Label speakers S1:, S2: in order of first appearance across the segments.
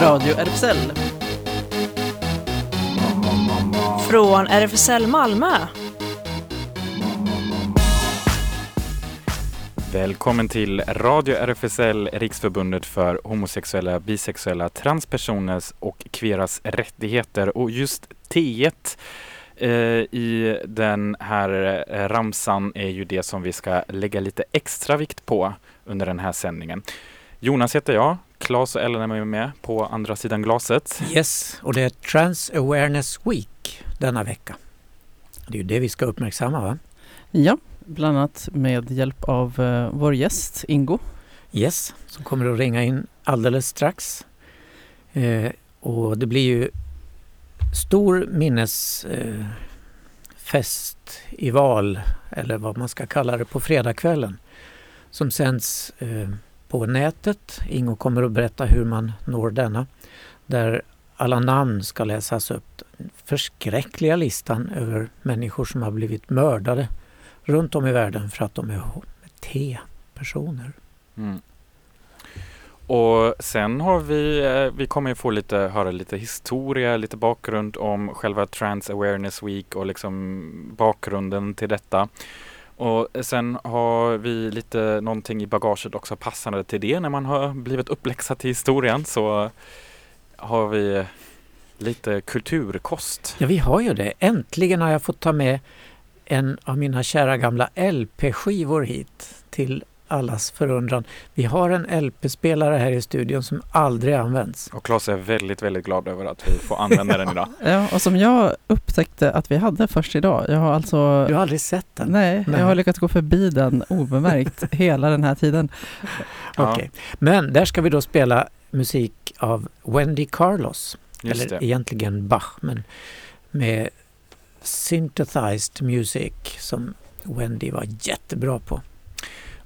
S1: Radio RFSL.
S2: Från RFSL Malmö.
S3: Välkommen till Radio RFSL, Riksförbundet för homosexuella, bisexuella, transpersoners och kveras rättigheter. Och just T1 eh, i den här eh, ramsan är ju det som vi ska lägga lite extra vikt på under den här sändningen. Jonas heter jag, Claes och Ellen är med på andra sidan glaset.
S4: Yes, och det är Trans Awareness Week denna vecka. Det är ju det vi ska uppmärksamma va?
S1: Ja, bland annat med hjälp av uh, vår gäst Ingo.
S4: Yes, som kommer att ringa in alldeles strax. Eh, och det blir ju stor minnesfest eh, i val, eller vad man ska kalla det, på fredagskvällen som sänds eh, på nätet. Ingo kommer att berätta hur man når denna. Där alla namn ska läsas upp. Förskräckliga listan över människor som har blivit mördade runt om i världen för att de är T-personer. Mm.
S3: Och sen har vi, eh, vi kommer få lite, höra lite historia, lite bakgrund om själva Trans Awareness Week och liksom bakgrunden till detta. Och sen har vi lite någonting i bagaget också passande till det när man har blivit uppläxad till historien så har vi lite kulturkost.
S4: Ja, vi har ju det. Äntligen har jag fått ta med en av mina kära gamla LP-skivor hit till allas förundran. Vi har en LP-spelare här i studion som aldrig används.
S3: Och Claes är väldigt, väldigt glad över att vi får använda den idag.
S1: Ja, och som jag upptäckte att vi hade först idag. Jag har alltså...
S4: Du har aldrig sett den?
S1: Nej, nej. jag har lyckats gå förbi den obemärkt hela den här tiden.
S4: Okej, okay. men där ska vi då spela musik av Wendy Carlos. Just eller det. egentligen Bach, men med synthesized music som Wendy var jättebra på.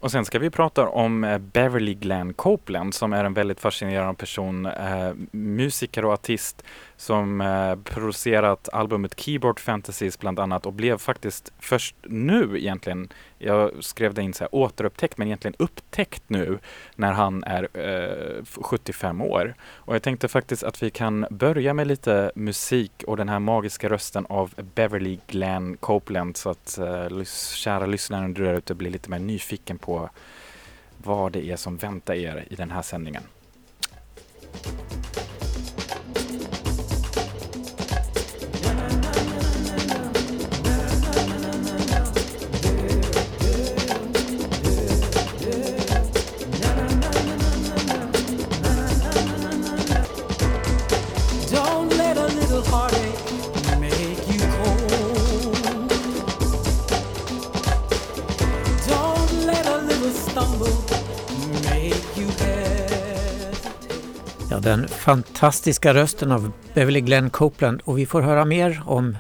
S3: Och sen ska vi prata om eh, Beverly Glenn Copeland som är en väldigt fascinerande person, eh, musiker och artist som eh, producerat albumet Keyboard Fantasies bland annat och blev faktiskt först nu egentligen, jag skrev det in så här återupptäckt, men egentligen upptäckt nu när han är eh, 75 år. Och jag tänkte faktiskt att vi kan börja med lite musik och den här magiska rösten av Beverly Glenn Copeland så att eh, kära lyssnare där ute blir lite mer nyfiken på vad det är som väntar er i den här sändningen.
S4: Fantastiska rösten av Beverly Glenn Copeland och vi får höra mer om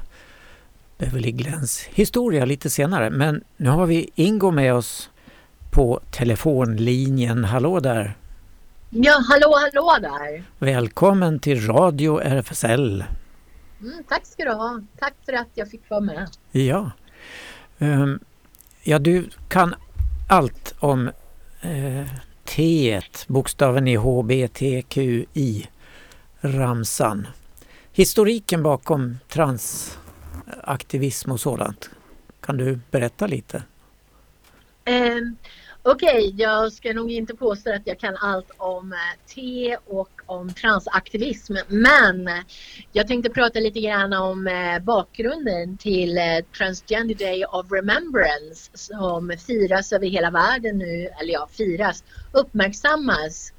S4: Beverly Glenns historia lite senare. Men nu har vi Ingo med oss på telefonlinjen. Hallå där!
S5: Ja, hallå, hallå där!
S4: Välkommen till Radio RFSL!
S5: Mm, tack ska du ha! Tack för att jag fick vara med!
S4: Ja, um, ja du kan allt om uh, T, bokstaven i HBTQI-ramsan. Historiken bakom transaktivism och sådant. Kan du berätta lite?
S5: Um, Okej, okay, jag ska nog inte påstå att jag kan allt om eh, T och om transaktivism. Men jag tänkte prata lite grann om eh, bakgrunden till eh, Transgender Day of Remembrance som firas över hela världen nu, eller ja, firas, uppmärksammas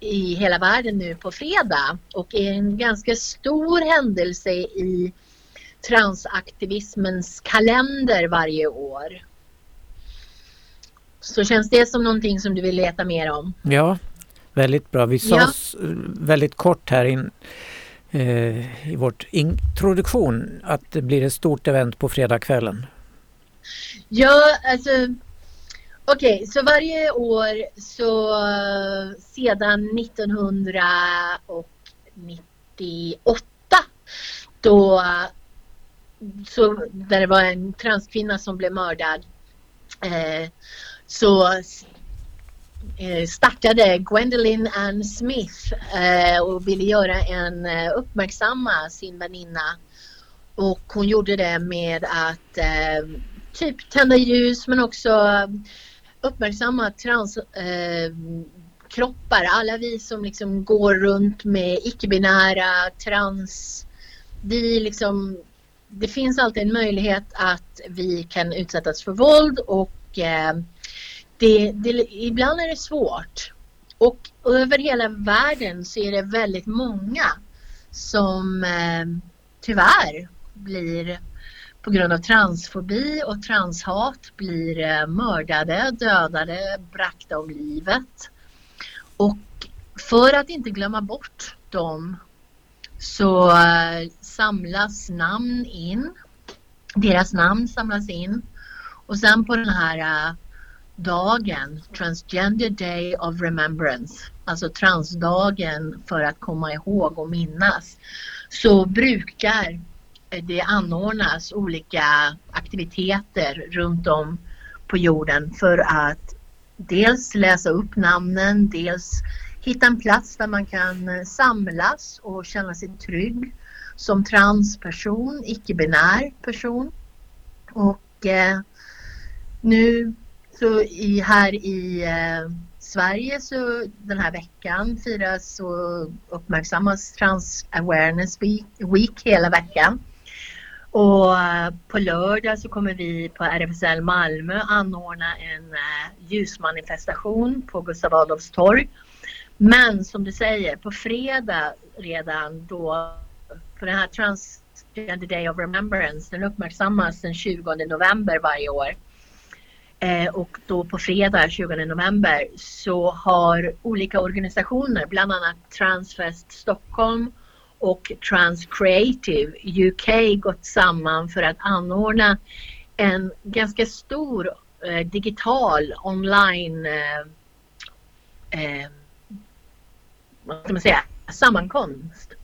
S5: i hela världen nu på fredag och är en ganska stor händelse i transaktivismens kalender varje år. Så känns det som någonting som du vill veta mer om?
S4: Ja, väldigt bra. Vi sa ja. väldigt kort här in, eh, i vårt introduktion att det blir ett stort event på fredagskvällen.
S5: Ja, alltså Okej, okay, så varje år så sedan 1998 då så där det var en transkvinna som blev mördad eh, så eh, Eh, startade Gwendolyn Ann Smith eh, och ville göra en eh, uppmärksamma sin väninna. Och hon gjorde det med att eh, typ tända ljus men också uppmärksamma transkroppar. Eh, Alla vi som liksom går runt med icke-binära, trans. Vi liksom, det finns alltid en möjlighet att vi kan utsättas för våld och eh, det, det, ibland är det svårt. Och över hela världen så är det väldigt många som eh, tyvärr blir på grund av transfobi och transhat blir eh, mördade, dödade, brakta om livet. Och för att inte glömma bort dem så eh, samlas namn in. Deras namn samlas in och sen på den här eh, dagen, Transgender Day of Remembrance, alltså transdagen för att komma ihåg och minnas, så brukar eh, det anordnas olika aktiviteter runt om på jorden för att dels läsa upp namnen, dels hitta en plats där man kan eh, samlas och känna sig trygg som transperson, icke-binär person. Och eh, nu så i, här i eh, Sverige så den här veckan firas och uppmärksammas Trans Awareness Week, Week hela veckan. Och eh, på lördag så kommer vi på RFSL Malmö anordna en eh, ljusmanifestation på Gustav Adolfs torg. Men som du säger, på fredag redan då, för den här Transgender Day of Remembrance, den uppmärksammas den 20 november varje år. Eh, och då på fredag 20 november så har olika organisationer, bland annat Transfest Stockholm och Trans Creative UK gått samman för att anordna en ganska stor eh, digital online eh, eh, vad ska man säga, sammankomst.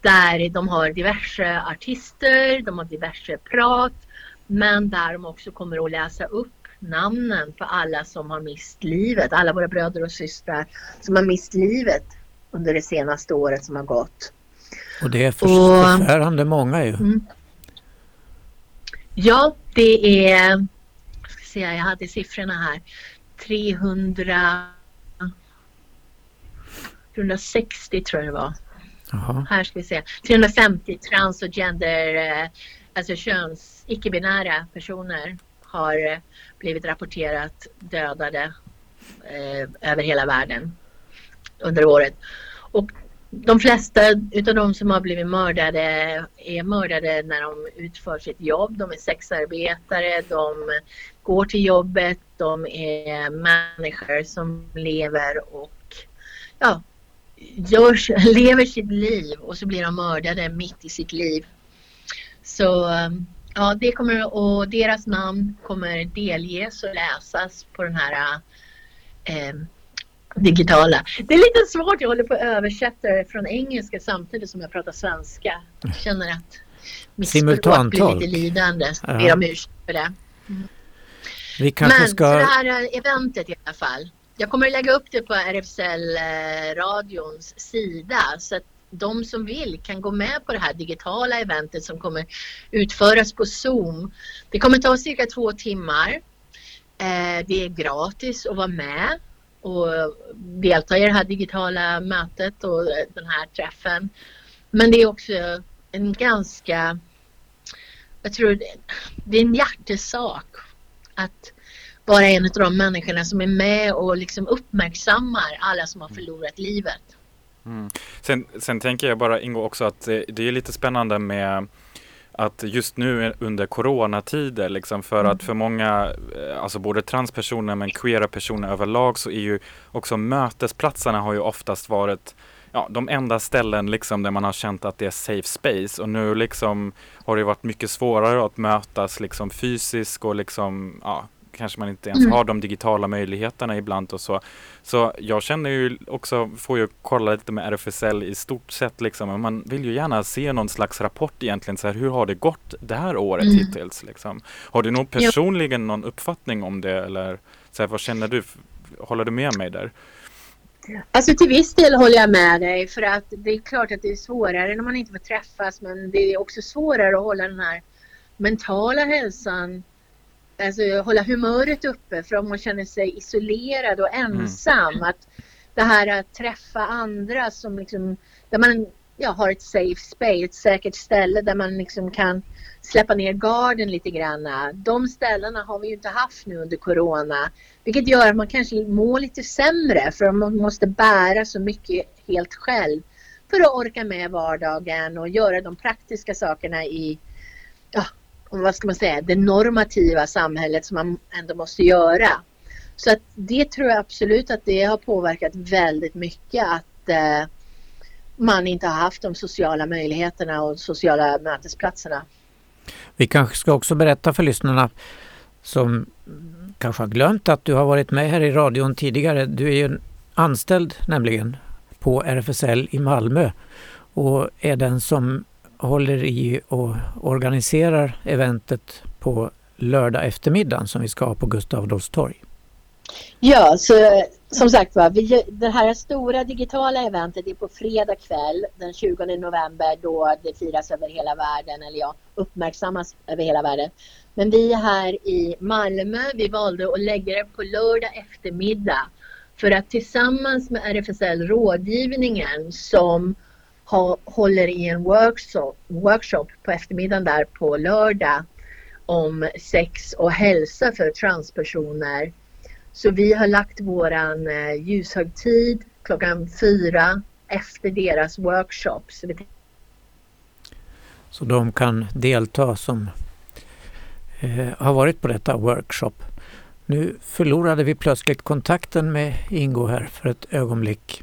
S5: Där de har diverse artister, de har diverse prat men där de också kommer att läsa upp namnen på alla som har mist livet, alla våra bröder och systrar som har mist livet under det senaste året som har gått.
S4: Och det är förfärande många ju. Mm.
S5: Ja, det är, ska se, jag hade siffrorna här, 300 360 tror jag det var. Aha. Här ska vi se. 350 trans och gender, eh, alltså köns, icke-binära personer har eh, blivit rapporterat dödade eh, över hela världen under året. Och de flesta utav de som har blivit mördade är mördade när de utför sitt jobb. De är sexarbetare, de går till jobbet, de är människor som lever och ja, görs, lever sitt liv och så blir de mördade mitt i sitt liv. Så ehm, ja, det kommer och deras namn kommer delges och läsas på den här eh, digitala. Det är lite svårt, jag håller på att översätta det från engelska samtidigt som jag pratar svenska. Jag känner att mitt språk blir lite lidande. Så ber om ursäkt för det. Mm. Vi kanske Men ska... det här eventet i alla fall. Jag kommer att lägga upp det på RFSL-radions eh, sida så att de som vill kan gå med på det här digitala eventet som kommer utföras på Zoom. Det kommer ta cirka två timmar. Eh, det är gratis att vara med och delta i det här digitala mötet och eh, den här träffen. Men det är också en ganska, jag tror det är en hjärtesak att vara en av de människorna som är med och liksom uppmärksammar alla som har förlorat livet.
S3: Mm. Sen, sen tänker jag bara Ingo också att det, det är lite spännande med att just nu under coronatider, liksom för mm. att för många, eh, alltså både transpersoner men queera personer överlag så är ju också mötesplatserna har ju oftast varit ja, de enda ställen liksom där man har känt att det är safe space och nu liksom har det varit mycket svårare att mötas liksom fysiskt och liksom ja, kanske man inte ens mm. har de digitala möjligheterna ibland och så. Så jag känner ju också, får ju kolla lite med RFSL i stort sett liksom, men man vill ju gärna se någon slags rapport egentligen, så här, hur har det gått det här året mm. hittills? Liksom? Har du nog personligen någon uppfattning om det eller så här, vad känner du håller du med mig där?
S5: Alltså till viss del håller jag med dig för att det är klart att det är svårare när man inte får träffas men det är också svårare att hålla den här mentala hälsan, alltså hålla humöret uppe för om man känner sig isolerad och ensam. Mm. Att det här att träffa andra som liksom, där man ja, har ett safe space, ett säkert ställe där man liksom kan släppa ner garden lite grann. De ställena har vi ju inte haft nu under Corona. Vilket gör att man kanske mår lite sämre för man måste bära så mycket helt själv. För att orka med vardagen och göra de praktiska sakerna i, ja, vad ska man säga, det normativa samhället som man ändå måste göra. Så att det tror jag absolut att det har påverkat väldigt mycket att eh, man inte har haft de sociala möjligheterna och sociala mötesplatserna.
S4: Vi kanske ska också berätta för lyssnarna som kanske har glömt att du har varit med här i radion tidigare. Du är ju anställd nämligen på RFSL i Malmö och är den som håller i och organiserar eventet på lördag eftermiddag som vi ska ha på Gustav Adolfs torg.
S5: Ja, så som sagt var, det här stora digitala eventet är på fredag kväll den 20 november då det firas över hela världen, eller ja, uppmärksammas över hela världen. Men vi här i Malmö, vi valde att lägga det på lördag eftermiddag för att tillsammans med RFSL Rådgivningen som ha, håller i en workshop, workshop på eftermiddagen där på lördag om sex och hälsa för transpersoner så vi har lagt våran eh, ljushögtid klockan fyra efter deras workshop. Så, vi...
S4: så de kan delta som eh, har varit på detta workshop. Nu förlorade vi plötsligt kontakten med Ingo här för ett ögonblick.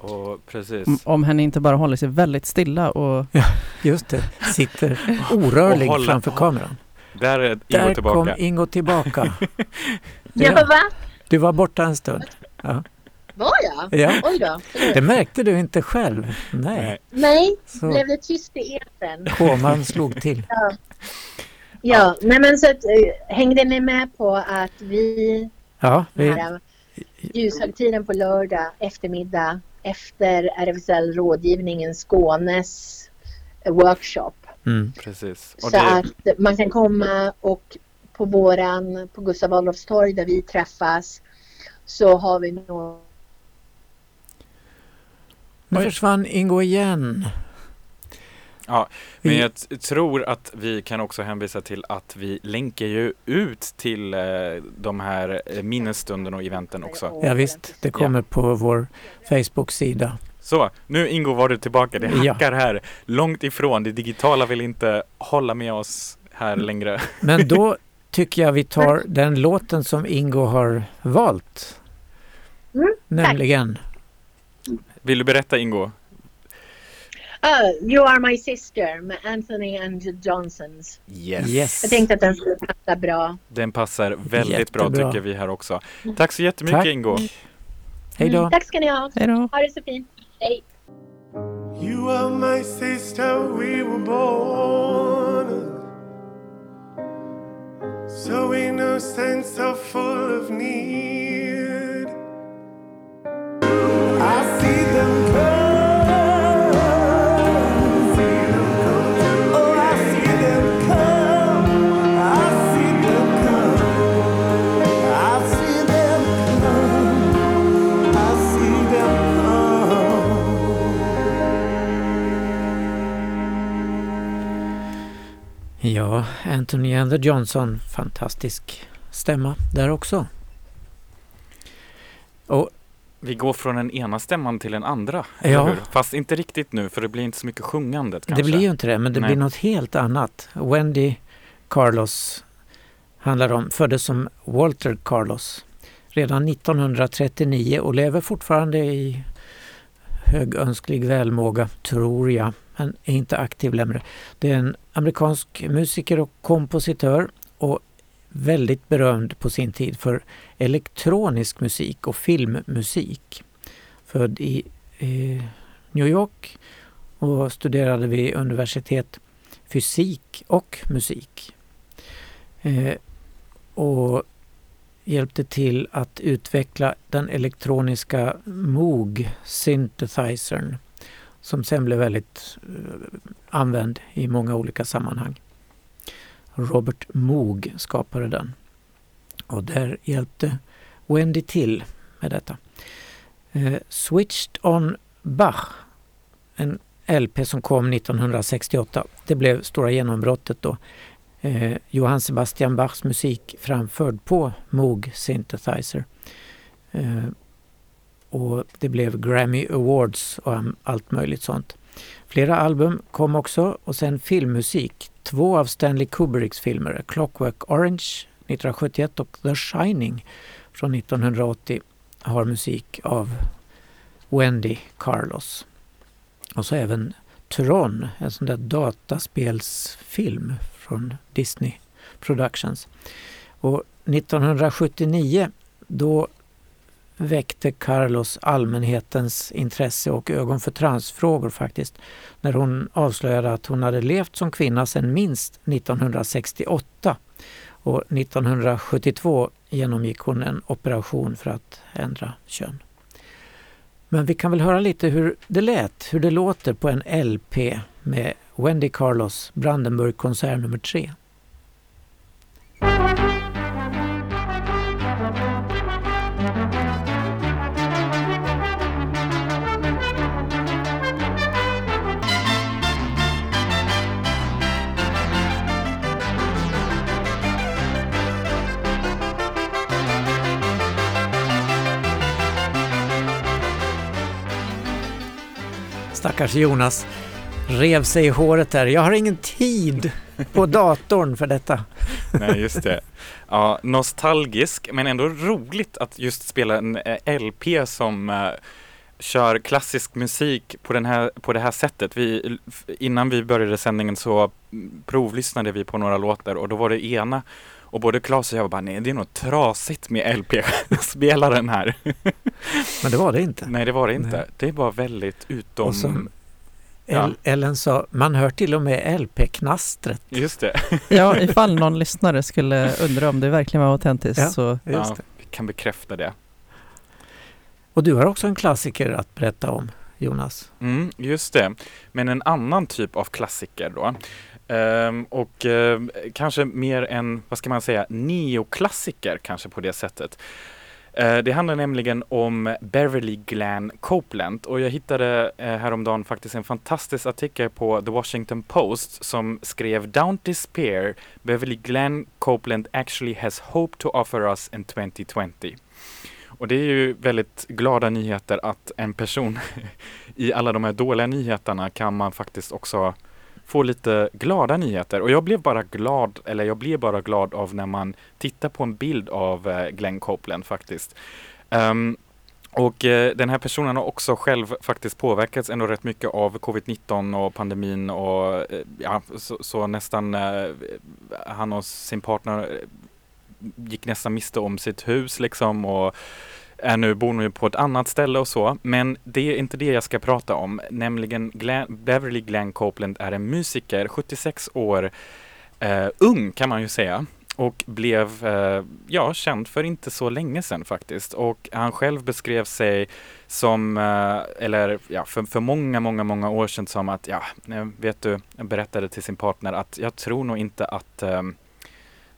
S3: Och precis.
S1: Om henne inte bara håller sig väldigt stilla och...
S4: Ja, just det. Sitter orörlig framför kameran.
S3: Där är Ingo
S4: Där
S3: tillbaka.
S4: kom Ingo tillbaka.
S5: ja, va?
S4: Du var borta en stund. Ja.
S5: Var jag?
S4: Ja.
S5: Oj då.
S4: Det märkte du inte själv. Nej.
S5: Nej, så. blev det tyst i etern.
S4: Koman slog till.
S5: Ja. Ja, nej men så att, äh, hängde ni med på att vi...
S4: Ja, vi...
S5: Ljushögtiden på lördag eftermiddag efter RFSL rådgivningen Skånes workshop.
S3: Mm. Precis.
S5: Och så det... att man kan komma och på våran, på Gustav Adolfs torg där vi träffas så har vi nog...
S4: Nu försvann Ingo igen.
S3: Ja, men jag tror att vi kan också hänvisa till att vi länkar ju ut till eh, de här eh, minnesstunden och eventen också.
S4: Ja, visst, det kommer ja. på vår Facebook-sida.
S3: Så, nu Ingo var du tillbaka. Det hackar ja. här långt ifrån. Det digitala vill inte hålla med oss här längre.
S4: Men då tycker jag vi tar den låten som Ingo har valt. Mm, nämligen.
S3: Vill du berätta Ingo?
S5: Uh, you are my sister med Anthony and Johnsons.
S3: Yes.
S4: yes.
S5: Jag tänkte att den skulle passa bra.
S3: Den passar väldigt Jättebra. bra tycker vi här också. Tack så jättemycket Tack. Ingo. Mm.
S4: Hej då.
S5: tack ska ni ha.
S1: Hej då.
S5: Ha det så fint. Hej. You are my sister, we were born So innocent, so full of need.
S4: Ja, Anthony and the Johnson, fantastisk stämma där också.
S3: Och vi går från den ena stämman till den andra, ja. Fast inte riktigt nu, för det blir inte så mycket sjungandet kanske.
S4: Det blir ju inte det, men det Nej. blir något helt annat. Wendy Carlos handlar om, föddes som Walter Carlos redan 1939 och lever fortfarande i högönsklig välmåga, tror jag han är inte aktiv längre. Det är en amerikansk musiker och kompositör och väldigt berömd på sin tid för elektronisk musik och filmmusik. Född i eh, New York och studerade vid universitet fysik och musik. Eh, och hjälpte till att utveckla den elektroniska Moog synthesizern som sen blev väldigt eh, använd i många olika sammanhang. Robert Moog skapade den. Och där hjälpte Wendy till med detta. Eh, Switched on Bach, en LP som kom 1968. Det blev stora genombrottet då. Eh, Johann Sebastian Bachs musik framförd på Moog Synthesizer. Eh, och det blev Grammy Awards och allt möjligt sånt. Flera album kom också och sen filmmusik. Två av Stanley Kubricks filmer, Clockwork Orange 1971 och The Shining från 1980 har musik av Wendy Carlos. Och så även Tron, en sån där dataspelsfilm från Disney Productions. Och 1979 då väckte Carlos allmänhetens intresse och ögon för transfrågor faktiskt när hon avslöjade att hon hade levt som kvinna sedan minst 1968. Och 1972 genomgick hon en operation för att ändra kön. Men vi kan väl höra lite hur det lät, hur det låter på en LP med Wendy Carlos Brandenburg konsert nummer tre. Stackars Jonas rev sig i håret där. Jag har ingen tid på datorn för detta.
S3: Nej, just det. Ja, nostalgisk, men ändå roligt att just spela en eh, LP som uh, kör klassisk musik på, den här, på det här sättet. Vi, innan vi började sändningen så mm, provlyssnade vi på några låtar och då var det ena och både Claes och jag var bara, nej det är nog trasigt med LP-spelaren här.
S4: Men det var det inte.
S3: Nej, det var det inte. Nej. Det var väldigt utom...
S4: Och som ja. Ellen sa, man hör till och med LP-knastret.
S3: Just det.
S1: ja, ifall någon lyssnare skulle undra om det verkligen var autentiskt
S3: ja,
S1: så...
S3: Ja, vi kan bekräfta det.
S4: Och du har också en klassiker att berätta om, Jonas.
S3: Mm, just det. Men en annan typ av klassiker då. Um, och uh, kanske mer en, vad ska man säga, neoklassiker kanske på det sättet. Uh, det handlar nämligen om Beverly Glenn Copeland och jag hittade uh, häromdagen faktiskt en fantastisk artikel på The Washington Post som skrev Down despair, Beverly Glenn Copeland actually has hope to offer us in 2020. Och det är ju väldigt glada nyheter att en person i alla de här dåliga nyheterna kan man faktiskt också få lite glada nyheter. Och jag blev bara glad, eller jag blev bara glad av när man tittar på en bild av eh, Glenn Copeland faktiskt. Um, och eh, den här personen har också själv faktiskt påverkats ändå rätt mycket av covid-19 och pandemin och eh, ja, så, så nästan eh, han och sin partner eh, gick nästan miste om sitt hus liksom och är nu, bor nu på ett annat ställe och så. Men det är inte det jag ska prata om, nämligen Glenn, Beverly Glenn Copeland är en musiker, 76 år, eh, ung kan man ju säga och blev eh, ja, känd för inte så länge sedan faktiskt. Och han själv beskrev sig som, eh, eller ja, för, för många, många, många år sedan som att, ja, eh, vet du, berättade till sin partner att jag tror nog inte att eh,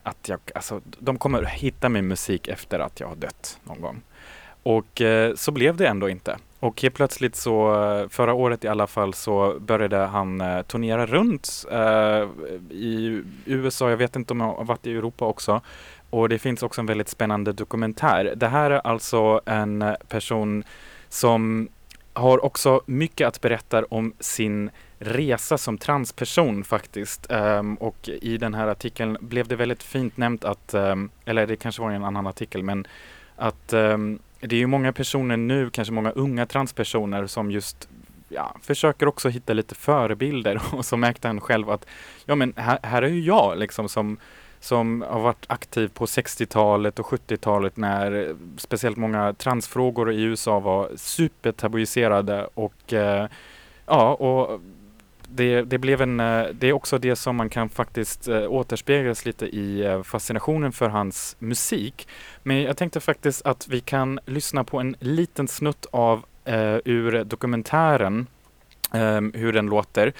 S3: att jag, alltså, de kommer hitta min musik efter att jag har dött någon gång. Och eh, så blev det ändå inte. Och helt plötsligt så, eh, förra året i alla fall, så började han eh, turnera runt eh, i USA. Jag vet inte om han har varit i Europa också. Och det finns också en väldigt spännande dokumentär. Det här är alltså en person som har också mycket att berätta om sin resa som transperson faktiskt. Um, och i den här artikeln blev det väldigt fint nämnt att, um, eller det kanske var i en annan artikel, men att um, det är ju många personer nu, kanske många unga transpersoner som just ja, försöker också hitta lite förebilder och så märkte han själv att ja men här, här är ju jag liksom som som har varit aktiv på 60-talet och 70-talet när speciellt många transfrågor i USA var supertabuiserade och eh, ja, och det, det, blev en, eh, det är också det som man kan faktiskt äh, återspeglas lite i äh, fascinationen för hans musik. Men jag tänkte faktiskt att vi kan lyssna på en liten snutt av äh, ur dokumentären, ehm, hur den låter.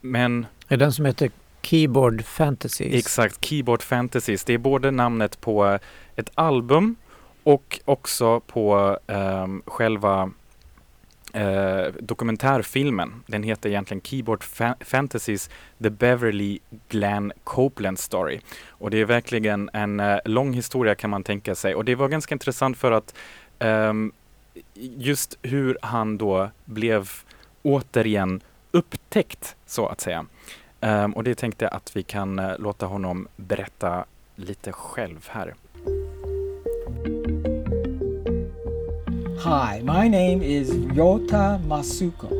S3: Men...
S4: Är den som heter Keyboard Fantasies?
S3: Exakt, Keyboard Fantasies. Det är både namnet på ett album och också på um, själva eh, dokumentärfilmen. Den heter egentligen Keyboard Fa Fantasies The Beverly Glenn Copeland Story. Och det är verkligen en eh, lång historia kan man tänka sig. Och det var ganska intressant för att eh, just hur han då blev återigen upptäckt så att säga. Um, och det tänkte jag att vi kan uh, låta honom berätta lite själv här.
S6: Hi, my name is Ryota Masuko.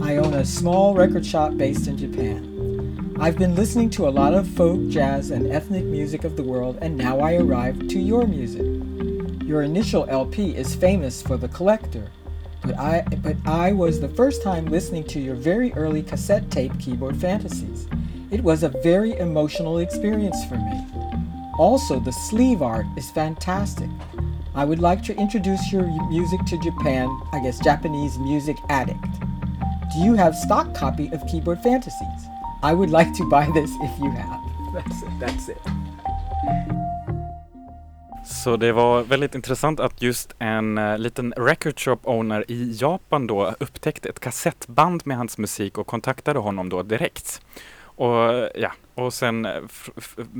S6: I own a small record shop based in Japan. I've been listening to a lot of folk, jazz, and ethnic music of the world, and now I arrive to your music. Your initial LP is famous for the collector, but I but I was the first time listening to your very early cassette tape Keyboard Fantasies. It was a very emotional experience for me. Also, the sleeve art is fantastic. I would like to introduce your music to Japan, I guess Japanese music addict. Do you have stock copy of Keyboard Fantasies? I would like to buy this if you have. That's it. That's it.
S3: Så det var väldigt intressant att just en uh, liten record shop owner i Japan då upptäckte ett kassettband med hans musik och kontaktade honom då direkt. Och ja, och sen eh,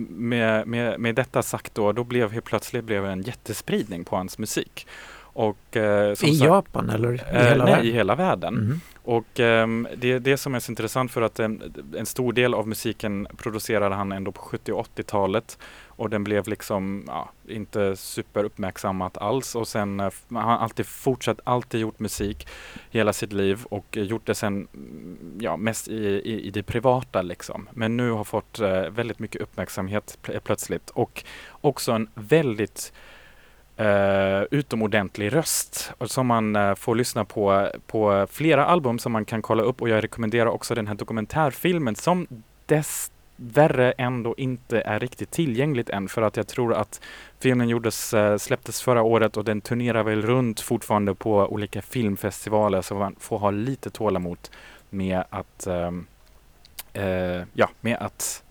S3: med, med, med detta sagt då, då blev helt plötsligt blev en jättespridning på hans musik.
S4: Och, eh, I sagt, Japan eller i
S3: eh, hela nej, världen? i hela världen. Mm. Och eh, det det som är så intressant för att en, en stor del av musiken producerade han ändå på 70 och 80-talet och den blev liksom ja, inte superuppmärksammat alls. Och sen eh, har han har alltid fortsatt, alltid gjort musik hela sitt liv och gjort det sen mm, ja, mest i, i, i det privata liksom. Men nu har fått eh, väldigt mycket uppmärksamhet pl eh, plötsligt. Och också en väldigt Uh, utomordentlig röst som man uh, får lyssna på på flera album som man kan kolla upp. Och jag rekommenderar också den här dokumentärfilmen som dess värre ändå inte är riktigt tillgängligt än för att jag tror att filmen gjordes, eh, släpptes förra året och den turnerar väl runt fortfarande på olika filmfestivaler så man får ha lite tålamod med att, um, ja, med att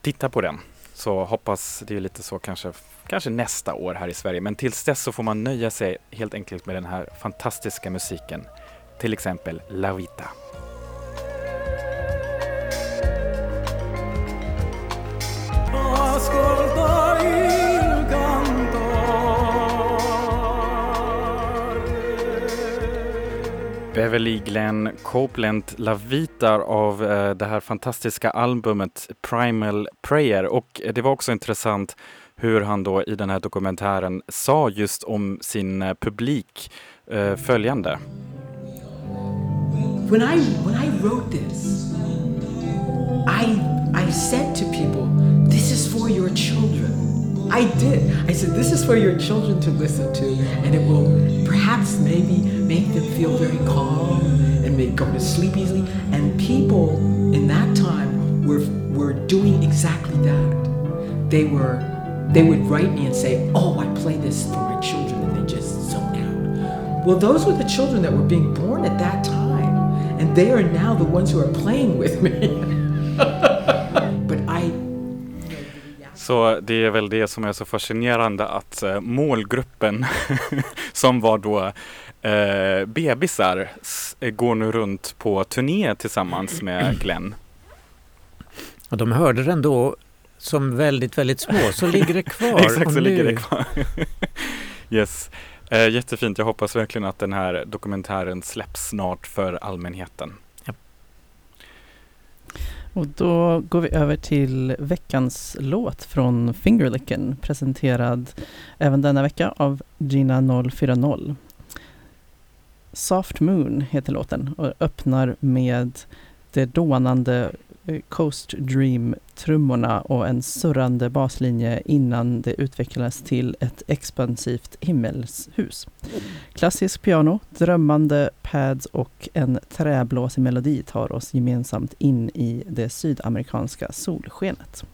S3: titta på den. Så hoppas det är lite så kanske, kanske nästa år här i Sverige. Men tills dess så får man nöja sig helt enkelt med den här fantastiska musiken. Till exempel La Vita. Beverly Glenn Copeland Lavitar av eh, det här fantastiska albumet Primal Prayer. Och eh, det var också intressant hur han då i den här dokumentären sa just om sin eh, publik följande.
S7: When I, when I wrote this, I, I said to people, this is for your children. I did. I said, this is for your children to listen to, and it will perhaps maybe make them feel very calm and may go to sleep easily. And people in that time were, were doing exactly that. They were, they would write me and say, oh, I play this for my children, and they just zone out. Well, those were the children that were being born at that time, and they are now the ones who are playing with me.
S3: Så det är väl det som är så fascinerande att eh, målgruppen som var då eh, bebisar eh, går nu runt på turné tillsammans med Glenn.
S4: Och de hörde den då som väldigt, väldigt små, så ligger det kvar.
S3: Exakt, så nu... ligger det kvar. yes. Eh, jättefint. Jag hoppas verkligen att den här dokumentären släpps snart för allmänheten.
S1: Och då går vi över till veckans låt från Fingerlicken presenterad även denna vecka av Gina 040. Soft Moon heter låten och öppnar med det dånande Coast Dream-trummorna och en surrande baslinje innan det utvecklades till ett expansivt himmelshus. Klassisk piano, drömmande pads och en träblåsig melodi tar oss gemensamt in i det sydamerikanska solskenet.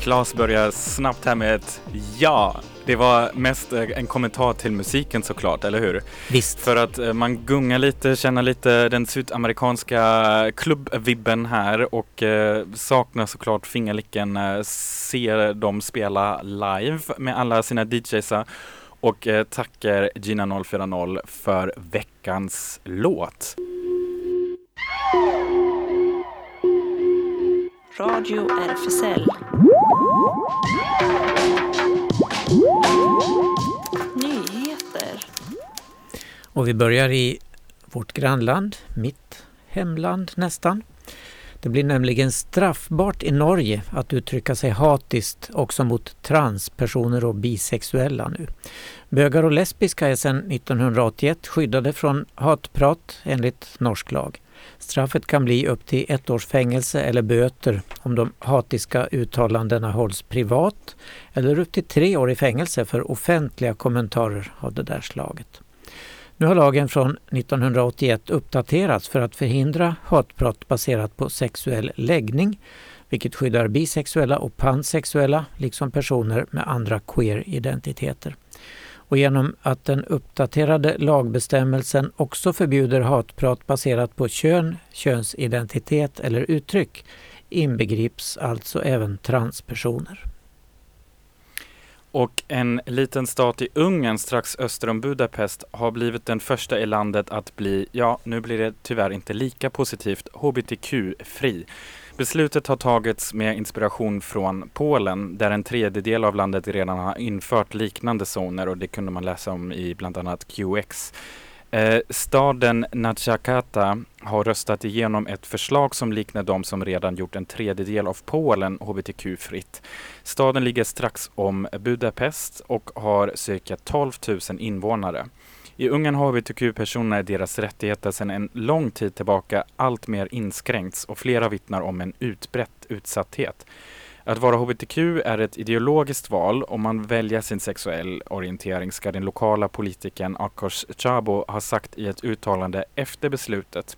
S3: Claes börjar snabbt här med ett ja. Det var mest eh, en kommentar till musiken såklart, eller hur?
S4: Visst.
S3: För att eh, man gungar lite, känner lite den sydamerikanska klubbvibben här och eh, saknar såklart fingerlicken, eh, ser dem spela live med alla sina DJs och eh, tackar Gina 040 för veckans låt.
S2: Radio RFSL. Nyheter.
S4: Och vi börjar i vårt grannland, mitt hemland nästan. Det blir nämligen straffbart i Norge att uttrycka sig hatiskt också mot transpersoner och bisexuella nu. Bögar och lesbiska är sedan 1981 skyddade från hatprat enligt norsk lag. Straffet kan bli upp till ett års fängelse eller böter om de hatiska uttalandena hålls privat eller upp till tre år i fängelse för offentliga kommentarer av det där slaget. Nu har lagen från 1981 uppdaterats för att förhindra hatbrott baserat på sexuell läggning, vilket skyddar bisexuella och pansexuella liksom personer med andra queer-identiteter. Och genom att den uppdaterade lagbestämmelsen också förbjuder hatprat baserat på kön, könsidentitet eller uttryck inbegrips alltså även transpersoner.
S3: Och en liten stat i Ungern strax öster om Budapest har blivit den första i landet att bli, ja nu blir det tyvärr inte lika positivt, hbtq-fri. Beslutet har tagits med inspiration från Polen där en tredjedel av landet redan har infört liknande zoner och det kunde man läsa om i bland annat QX. Eh, staden Nacakata har röstat igenom ett förslag som liknar de som redan gjort en tredjedel av Polen hbtq-fritt. Staden ligger strax om Budapest och har cirka 12 000 invånare. I Ungern har hbtq-personer deras rättigheter sedan en lång tid tillbaka alltmer inskränkts och flera vittnar om en utbrett utsatthet. Att vara hbtq är ett ideologiskt val. Om man väljer sin sexuell orientering ska den lokala politikern Akos Chabo ha sagt i ett uttalande efter beslutet.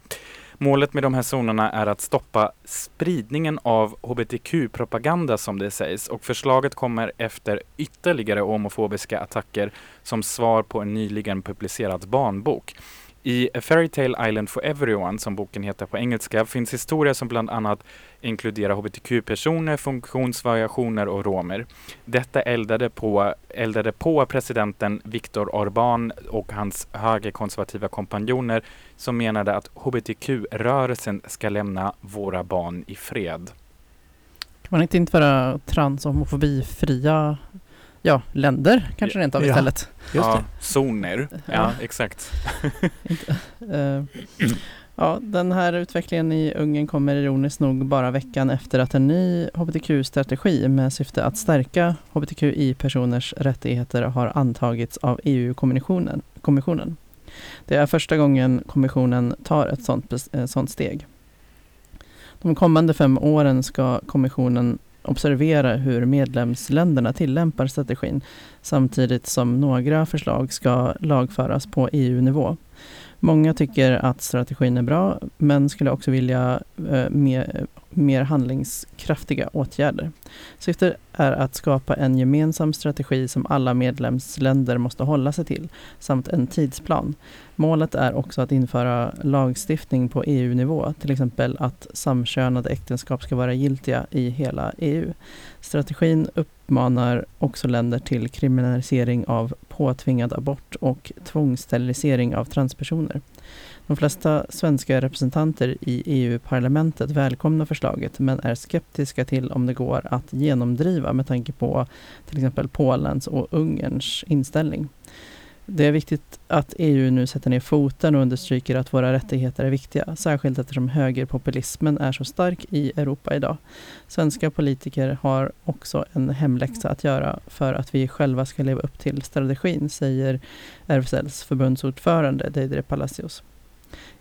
S3: Målet med de här zonerna är att stoppa spridningen av hbtq-propaganda som det sägs och förslaget kommer efter ytterligare homofobiska attacker som svar på en nyligen publicerad barnbok. I A Fairy Tale Island for Everyone, som boken heter på engelska, finns historier som bland annat inkluderar hbtq-personer, funktionsvariationer och romer. Detta eldade på, eldade på presidenten Viktor Orbán och hans högerkonservativa kompanjoner som menade att hbtq-rörelsen ska lämna våra barn i fred.
S1: Kan man inte införa trans och homofobifria ja, länder kanske rent av
S4: Ja.
S1: istället?
S4: Just
S3: ja,
S4: det.
S3: zoner, ja, exakt.
S1: Eh, ja, den här utvecklingen i Ungern kommer ironiskt nog bara veckan efter att en ny hbtq-strategi med syfte att stärka hbtqi-personers rättigheter har antagits av EU-kommissionen. kommissionen. Det är första gången kommissionen tar ett sådant, eh, sådant steg. De kommande fem åren ska kommissionen observera hur medlemsländerna tillämpar strategin samtidigt som några förslag ska lagföras på EU-nivå. Många tycker att strategin är bra men skulle också vilja eh, mer, mer handlingskraftiga åtgärder. Syftet är att skapa en gemensam strategi som alla medlemsländer måste hålla sig till samt en tidsplan. Målet är också att införa lagstiftning på EU-nivå, till exempel att samkönade äktenskap ska vara giltiga i hela EU. Strategin uppmanar också länder till kriminalisering av påtvingad abort och tvångssterilisering av transpersoner. De flesta svenska representanter i EU-parlamentet välkomnar förslaget men är skeptiska till om det går att genomdriva med tanke på till exempel Polens och Ungerns inställning. Det är viktigt att EU nu sätter ner foten och understryker att våra rättigheter är viktiga, särskilt eftersom högerpopulismen är så stark i Europa idag. Svenska politiker har också en hemläxa att göra för att vi själva ska leva upp till strategin, säger RFSLs förbundsordförande Deidre Palacios.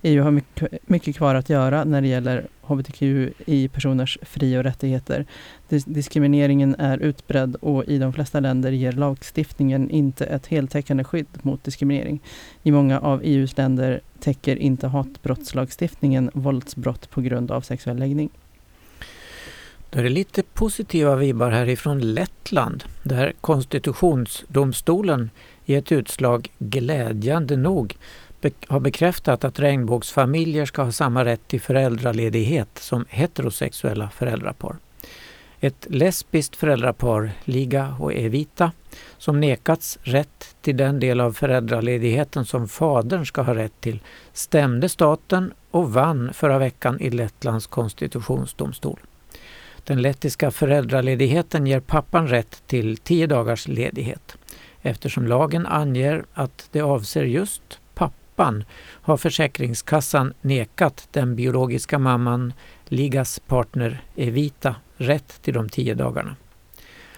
S1: EU har mycket, mycket kvar att göra när det gäller hbtqi-personers fri och rättigheter. Dis diskrimineringen är utbredd och i de flesta länder ger lagstiftningen inte ett heltäckande skydd mot diskriminering. I många av EUs länder täcker inte hatbrottslagstiftningen våldsbrott på grund av sexuell läggning.
S4: Då är det lite positiva vibbar härifrån Lettland där konstitutionsdomstolen i ett utslag glädjande nog har bekräftat att regnbågsfamiljer ska ha samma rätt till föräldraledighet som heterosexuella föräldrapar. Ett lesbiskt föräldrapar, Liga och Evita, som nekats rätt till den del av föräldraledigheten som fadern ska ha rätt till, stämde staten och vann förra veckan i Lettlands konstitutionsdomstol. Den lettiska föräldraledigheten ger pappan rätt till tio dagars ledighet eftersom lagen anger att det avser just pappan har Försäkringskassan nekat den biologiska mamman Ligas partner Evita rätt till de tio dagarna.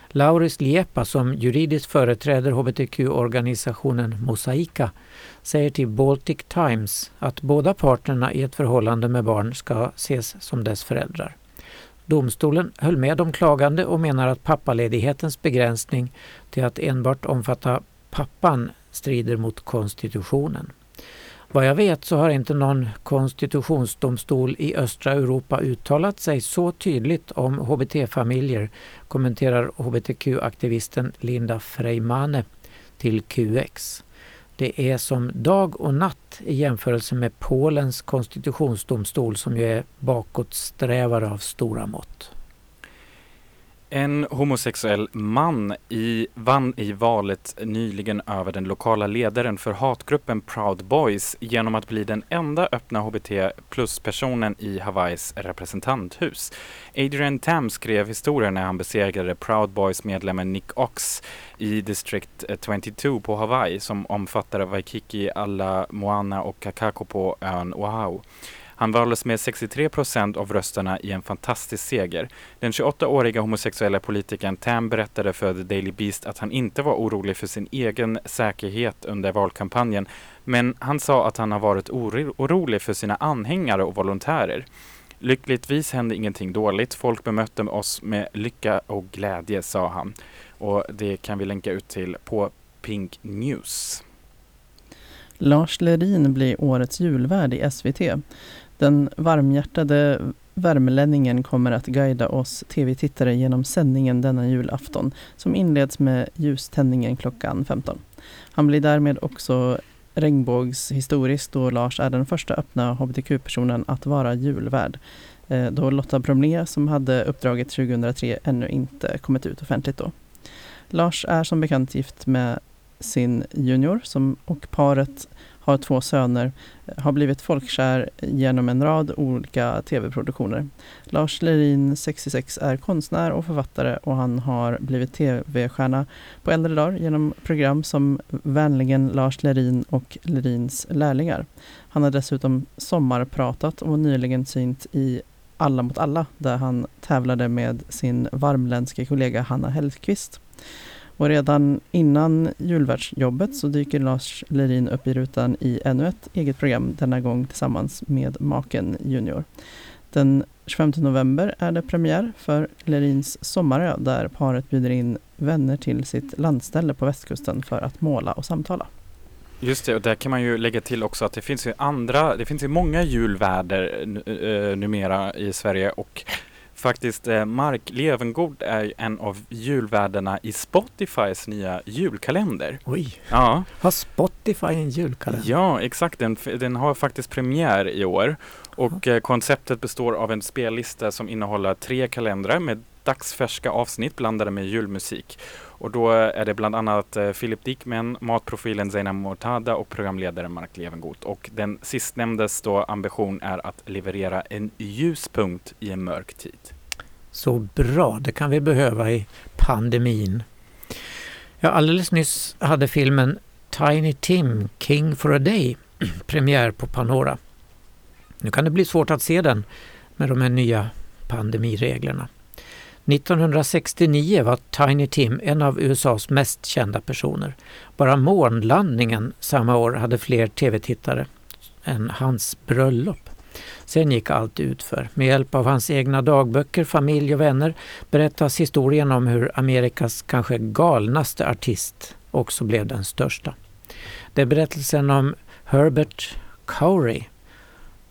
S4: Lauris Liepa som juridiskt företräder hbtq-organisationen Mosaika säger till Baltic Times att båda parterna i ett förhållande med barn ska ses som dess föräldrar. Domstolen höll med de klagande och menar att pappaledighetens begränsning till att enbart omfatta pappan strider mot konstitutionen. Vad jag vet så har inte någon konstitutionsdomstol i östra Europa uttalat sig så tydligt om hbt-familjer, kommenterar hbtq-aktivisten Linda Freimane till QX. Det är som dag och natt i jämförelse med Polens konstitutionsdomstol som ju är bakåtsträvare av stora mått.
S3: En homosexuell man i, vann i valet nyligen över den lokala ledaren för hatgruppen Proud Boys genom att bli den enda öppna HBT plus-personen i Hawaiis representanthus. Adrian Tam skrev historien när han besegrade Proud Boys-medlemmen Nick Ox i District eh, 22 på Hawaii som omfattar Waikiki, Ala Moana och Kakako på ön Oahu. Han valdes med 63 procent av rösterna i en fantastisk seger. Den 28-åriga homosexuella politikern Tam berättade för The Daily Beast att han inte var orolig för sin egen säkerhet under valkampanjen, men han sa att han har varit orolig för sina anhängare och volontärer. Lyckligtvis hände ingenting dåligt. Folk bemötte oss med lycka och glädje, sa han. Och det kan vi länka ut till på Pink News.
S1: Lars Lerin blir årets julvärd i SVT. Den varmhjärtade värmlänningen kommer att guida oss tv-tittare genom sändningen denna julafton som inleds med ljuständningen klockan 15. Han blir därmed också regnbågshistorisk då Lars är den första öppna hbtq-personen att vara julvärd. Eh, då Lotta Bromlé som hade uppdraget 2003 ännu inte kommit ut offentligt då. Lars är som bekant gift med sin junior som, och paret har två söner, eh, har blivit folkkär genom en rad olika tv-produktioner. Lars Lerin, 66, är konstnär och författare och han har blivit tv-stjärna på äldre dagar genom program som Vänligen Lars Lerin och Lerins lärlingar. Han har dessutom sommarpratat och nyligen synt i Alla mot alla där han tävlade med sin varmländska kollega Hanna Hellqvist. Och redan innan julvärdsjobbet så dyker Lars Lerin upp i rutan i ännu ett eget program, denna gång tillsammans med maken Junior. Den 25 november är det premiär för Lerins Sommarö där paret bjuder in vänner till sitt landställe på västkusten för att måla och samtala.
S3: Just det, och där kan man ju lägga till också att det finns ju andra, det finns ju många julväder eh, numera i Sverige och faktiskt eh, Mark Levengood är en av julvärdarna i Spotifys nya julkalender.
S4: Oj!
S3: Ja.
S4: Har Spotify en julkalender?
S3: Ja, exakt. Den, den har faktiskt premiär i år. Och eh, konceptet består av en spellista som innehåller tre kalendrar med dagsfärska avsnitt blandade med julmusik. Och då är det bland annat eh, Philip Dickman, matprofilen Zeina Mortada och programledaren Mark Levengoth. Och den sistnämndes då ambition är att leverera en ljuspunkt i en mörk tid.
S4: Så bra, det kan vi behöva i pandemin. Ja, alldeles nyss hade filmen Tiny Tim, King for a Day premiär på Panora. Nu kan det bli svårt att se den med de här nya pandemireglerna. 1969 var Tiny Tim en av USAs mest kända personer. Bara månlandningen samma år hade fler tv-tittare än hans bröllop. Sen gick allt utför. Med hjälp av hans egna dagböcker, familj och vänner berättas historien om hur Amerikas kanske galnaste artist också blev den största. Det är berättelsen om Herbert Cowry,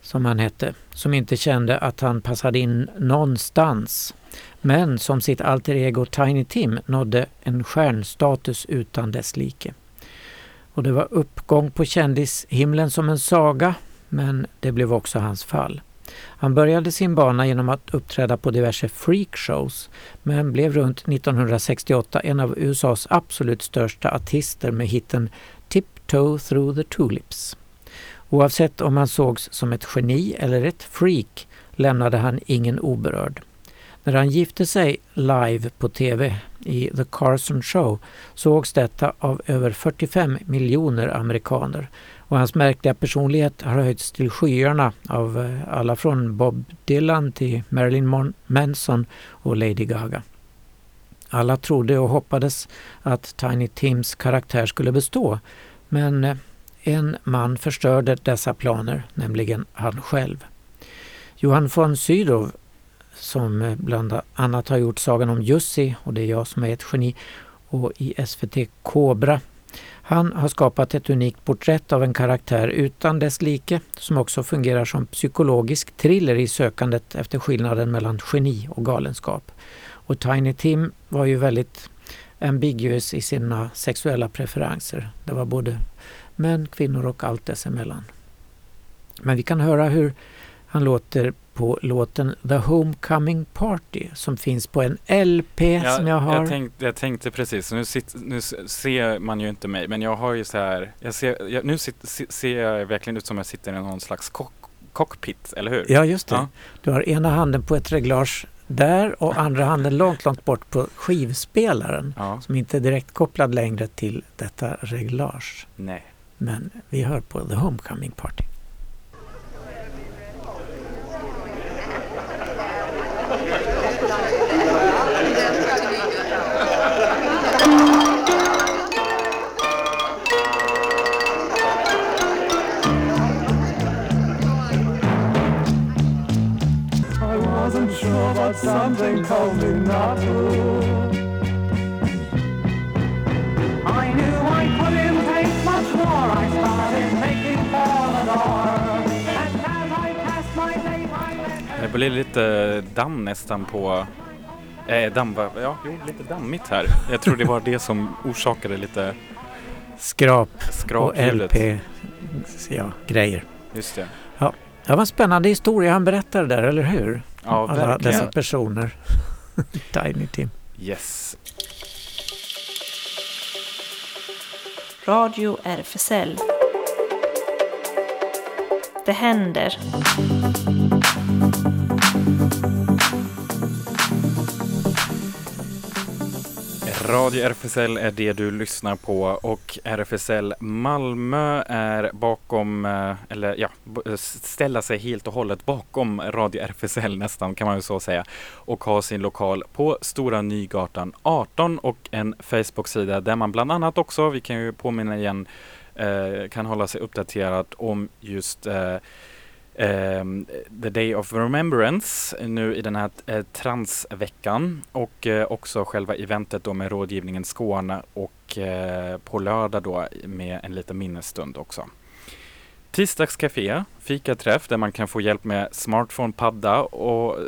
S4: som han hette, som inte kände att han passade in någonstans men som sitt alter ego Tiny Tim nådde en stjärnstatus utan dess like. Och det var uppgång på kändishimlen som en saga, men det blev också hans fall. Han började sin bana genom att uppträda på diverse freakshows men blev runt 1968 en av USAs absolut största artister med hitten Tiptoe through the tulips. Oavsett om han sågs som ett geni eller ett freak lämnade han ingen oberörd. När han gifte sig live på TV i The Carson Show sågs detta av över 45 miljoner amerikaner och hans märkliga personlighet har höjts till skyarna av eh, alla från Bob Dylan till Marilyn Manson och Lady Gaga. Alla trodde och hoppades att Tiny Tims karaktär skulle bestå men eh, en man förstörde dessa planer, nämligen han själv. Johan von Sydow som bland annat har gjort Sagan om Jussi och det är jag som är ett geni och i SVT Kobra. Han har skapat ett unikt porträtt av en karaktär utan dess like som också fungerar som psykologisk thriller i sökandet efter skillnaden mellan geni och galenskap. Och Tiny Tim var ju väldigt ambiguous i sina sexuella preferenser. Det var både män, kvinnor och allt dessemellan. Men vi kan höra hur han låter på låten The Homecoming Party som finns på en LP ja, som jag har.
S3: Jag tänkte, jag tänkte precis, nu, sitter, nu, ser man ju inte mig men jag har ju så här, jag ser, jag, nu sitter, ser jag verkligen ut som jag sitter i någon slags cock, cockpit, eller hur?
S4: Ja just det. Ja. Du har ena handen på ett reglage där och andra handen långt, långt bort på skivspelaren ja. som inte är direkt kopplad längre till detta reglage.
S3: Nej.
S4: Men vi hör på The Homecoming Party. I wasn't sure, but something told me not to. Blir lite damm nästan på Eh, damm, ja, jo, lite dammigt här. Jag tror det var det som orsakade lite skrap, skrap och LP ja, grejer.
S3: Just det.
S4: Ja. Det var en spännande historia han berättade där, eller hur? Ja, Alla verkligen. dessa personer. Tiny Tim.
S3: Yes.
S2: Radio RFSL. Det händer.
S3: Radio RFSL är det du lyssnar på och RFSL Malmö är bakom, eh, eller ja, ställa sig helt och hållet bakom Radio RFSL nästan kan man ju så säga och har sin lokal på Stora Nygatan 18 och en Facebook-sida där man bland annat också, vi kan ju påminna igen, eh, kan hålla sig uppdaterad om just eh, Um, The Day of Remembrance nu i den här eh, transveckan och eh, också själva eventet då med rådgivningen Skåne och eh, på lördag då med en liten minnesstund också. Tisdagscafé, fikaträff där man kan få hjälp med smartphone, padda och eh,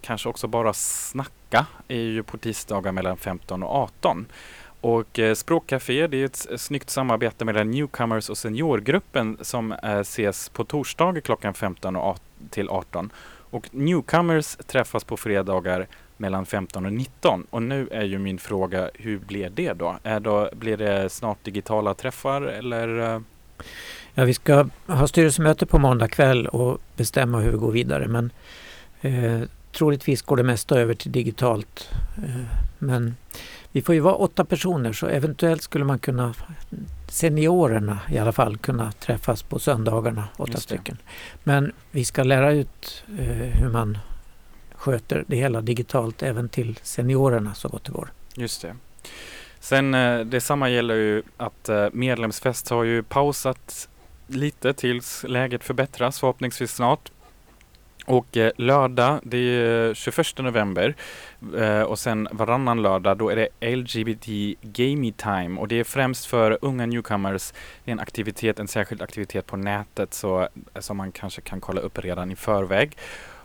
S3: kanske också bara snacka är ju på tisdagar mellan 15 och 18. Och eh, Språkcafé det är ett snyggt samarbete mellan Newcomers och Seniorgruppen som eh, ses på torsdag klockan 15 till 18. Och newcomers träffas på fredagar mellan 15 och 19. Och nu är ju min fråga, hur blir det då? Är då blir det snart digitala träffar eller? Eh?
S4: Ja, vi ska ha styrelsemöte på måndag kväll och bestämma hur vi går vidare. Men eh, troligtvis går det mesta över till digitalt. Eh, men vi får ju vara åtta personer så eventuellt skulle man kunna, seniorerna i alla fall, kunna träffas på söndagarna, åtta stycken. Men vi ska lära ut eh, hur man sköter det hela digitalt även till seniorerna så gott det går.
S3: Just det. Sen eh, detsamma gäller ju att eh, medlemsfest har ju pausat lite tills läget förbättras förhoppningsvis snart. Och eh, lördag, det är eh, 21 november eh, och sen varannan lördag då är det LGBT Gamey Time och det är främst för unga newcomers. Det är en aktivitet, en särskild aktivitet på nätet så, som man kanske kan kolla upp redan i förväg.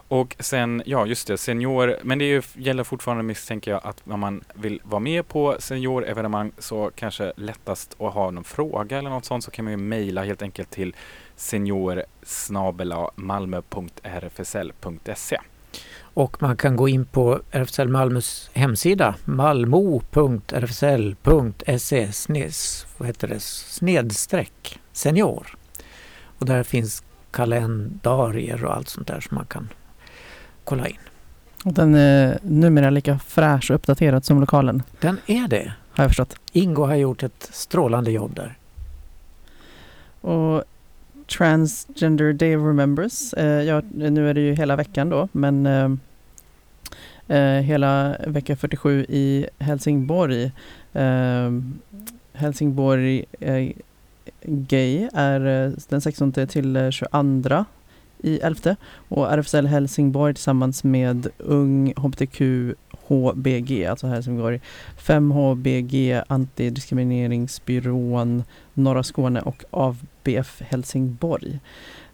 S3: Och sen, ja just det, senior, men det är ju, gäller fortfarande misstänker jag att om man vill vara med på seniorevenemang så kanske lättast att ha någon fråga eller något sånt så kan man ju mejla helt enkelt till senior e.
S4: Och man kan gå in på RFSL Malmös hemsida malmo.rfsl.se vad heter det, snedstreck senior. Och där finns kalendarier och allt sånt där som man kan kolla in.
S1: Och den är numera lika fräsch och uppdaterad som lokalen,
S4: Den är det.
S1: har jag förstått.
S4: Ingo har gjort ett strålande jobb där.
S1: Och Transgender Day of Remembrance, eh, ja, nu är det ju hela veckan då, men eh, eh, hela vecka 47 i Helsingborg. Eh, Helsingborg eh, Gay är eh, den 16 till eh, 22 i 11 och RFSL Helsingborg tillsammans med Ung HBTQ HBG, alltså Helsingborg 5HBG Antidiskrimineringsbyrån Norra Skåne och ABF Helsingborg.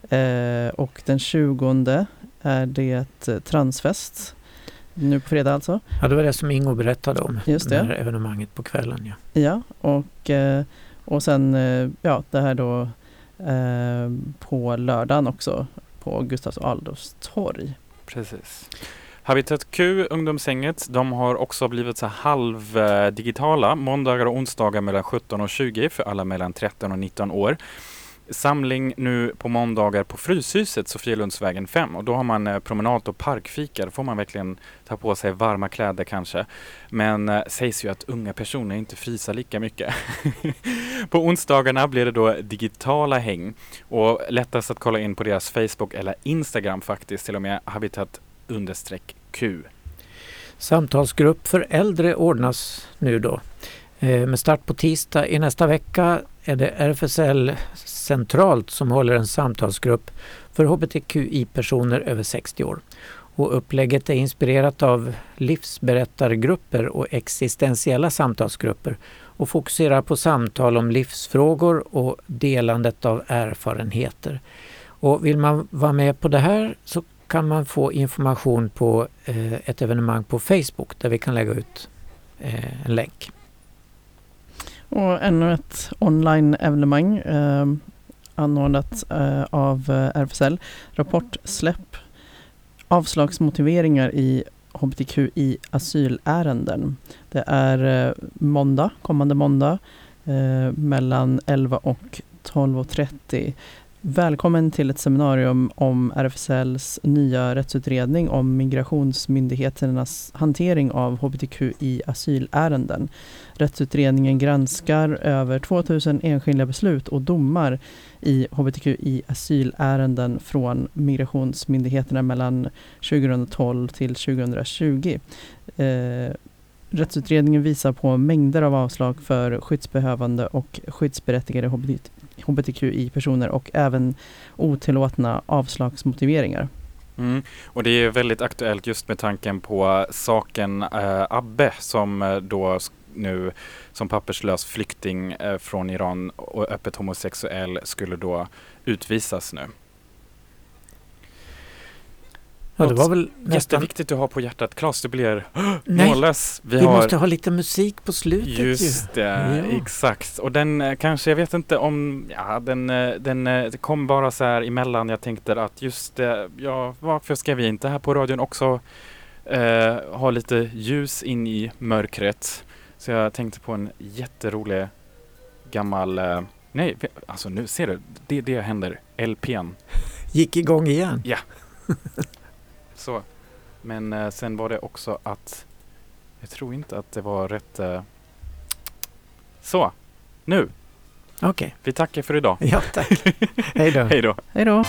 S1: Eh, och den 20 är det transfest. Nu på fredag alltså.
S4: Ja, det var det som Ingo berättade om.
S1: Just
S4: Det
S1: det.
S4: här evenemanget på kvällen. Ja.
S1: Ja, och, eh, och sen eh, ja, det här då eh, på lördagen också på Gustavs Adolfs torg.
S3: Precis. Habitat Q, ungdomshänget, de har också blivit så halvdigitala. Måndagar och onsdagar mellan 17 och 20 för alla mellan 13 och 19 år. Samling nu på måndagar på Fryshuset, Sofielundsvägen 5 och då har man eh, promenad och parkfika. Då får man verkligen ta på sig varma kläder kanske. Men eh, sägs ju att unga personer inte fryser lika mycket. på onsdagarna blir det då digitala häng och lättast att kolla in på deras Facebook eller Instagram faktiskt till och med habitat understreck Q.
S4: Samtalsgrupp för äldre ordnas nu då. Eh, med start på tisdag i nästa vecka är det RFSL centralt som håller en samtalsgrupp för hbtqi-personer över 60 år. Och upplägget är inspirerat av livsberättargrupper och existentiella samtalsgrupper och fokuserar på samtal om livsfrågor och delandet av erfarenheter. Och vill man vara med på det här så kan man få information på eh, ett evenemang på Facebook där vi kan lägga ut eh, en länk.
S1: Och ännu ett online-evenemang eh, anordnat eh, av eh, RFSL. Rapport släpp avslagsmotiveringar i hbtqi asylärenden. Det är eh, måndag, kommande måndag eh, mellan 11 och 12.30. Välkommen till ett seminarium om RFSLs nya rättsutredning om migrationsmyndigheternas hantering av hbtqi asylärenden. Rättsutredningen granskar över 2000 enskilda beslut och domar i hbtqi asylärenden från migrationsmyndigheterna mellan 2012 till 2020. Eh, rättsutredningen visar på mängder av avslag för skyddsbehövande och skyddsberättigade hbtqi-personer och även otillåtna avslagsmotiveringar.
S3: Mm. Och det är väldigt aktuellt just med tanken på saken eh, Abbe som eh, då nu som papperslös flykting eh, från Iran och öppet homosexuell skulle då utvisas nu.
S4: Ja, det var väl nästan...
S3: Jätteviktigt att ha på hjärtat. Klas, du blir
S4: Nej,
S3: mållös.
S4: vi måste ha lite musik på slutet ju.
S3: Just det,
S4: Ja.
S3: exakt. Och den eh, kanske, jag vet inte om, ja den, eh, den eh, kom bara så här emellan. Jag tänkte att just det, ja varför ska vi inte här på radion också eh, ha lite ljus in i mörkret? Så jag tänkte på en jätterolig gammal, eh, nej alltså nu ser du, det, det händer. LPn.
S4: Gick igång igen.
S3: Så. Men eh, sen var det också att jag tror inte att det var rätt. Eh, så, nu.
S4: Okej,
S3: Vi tackar för idag.
S4: ja tack. Hej då.
S3: Hej då.
S1: Hej då!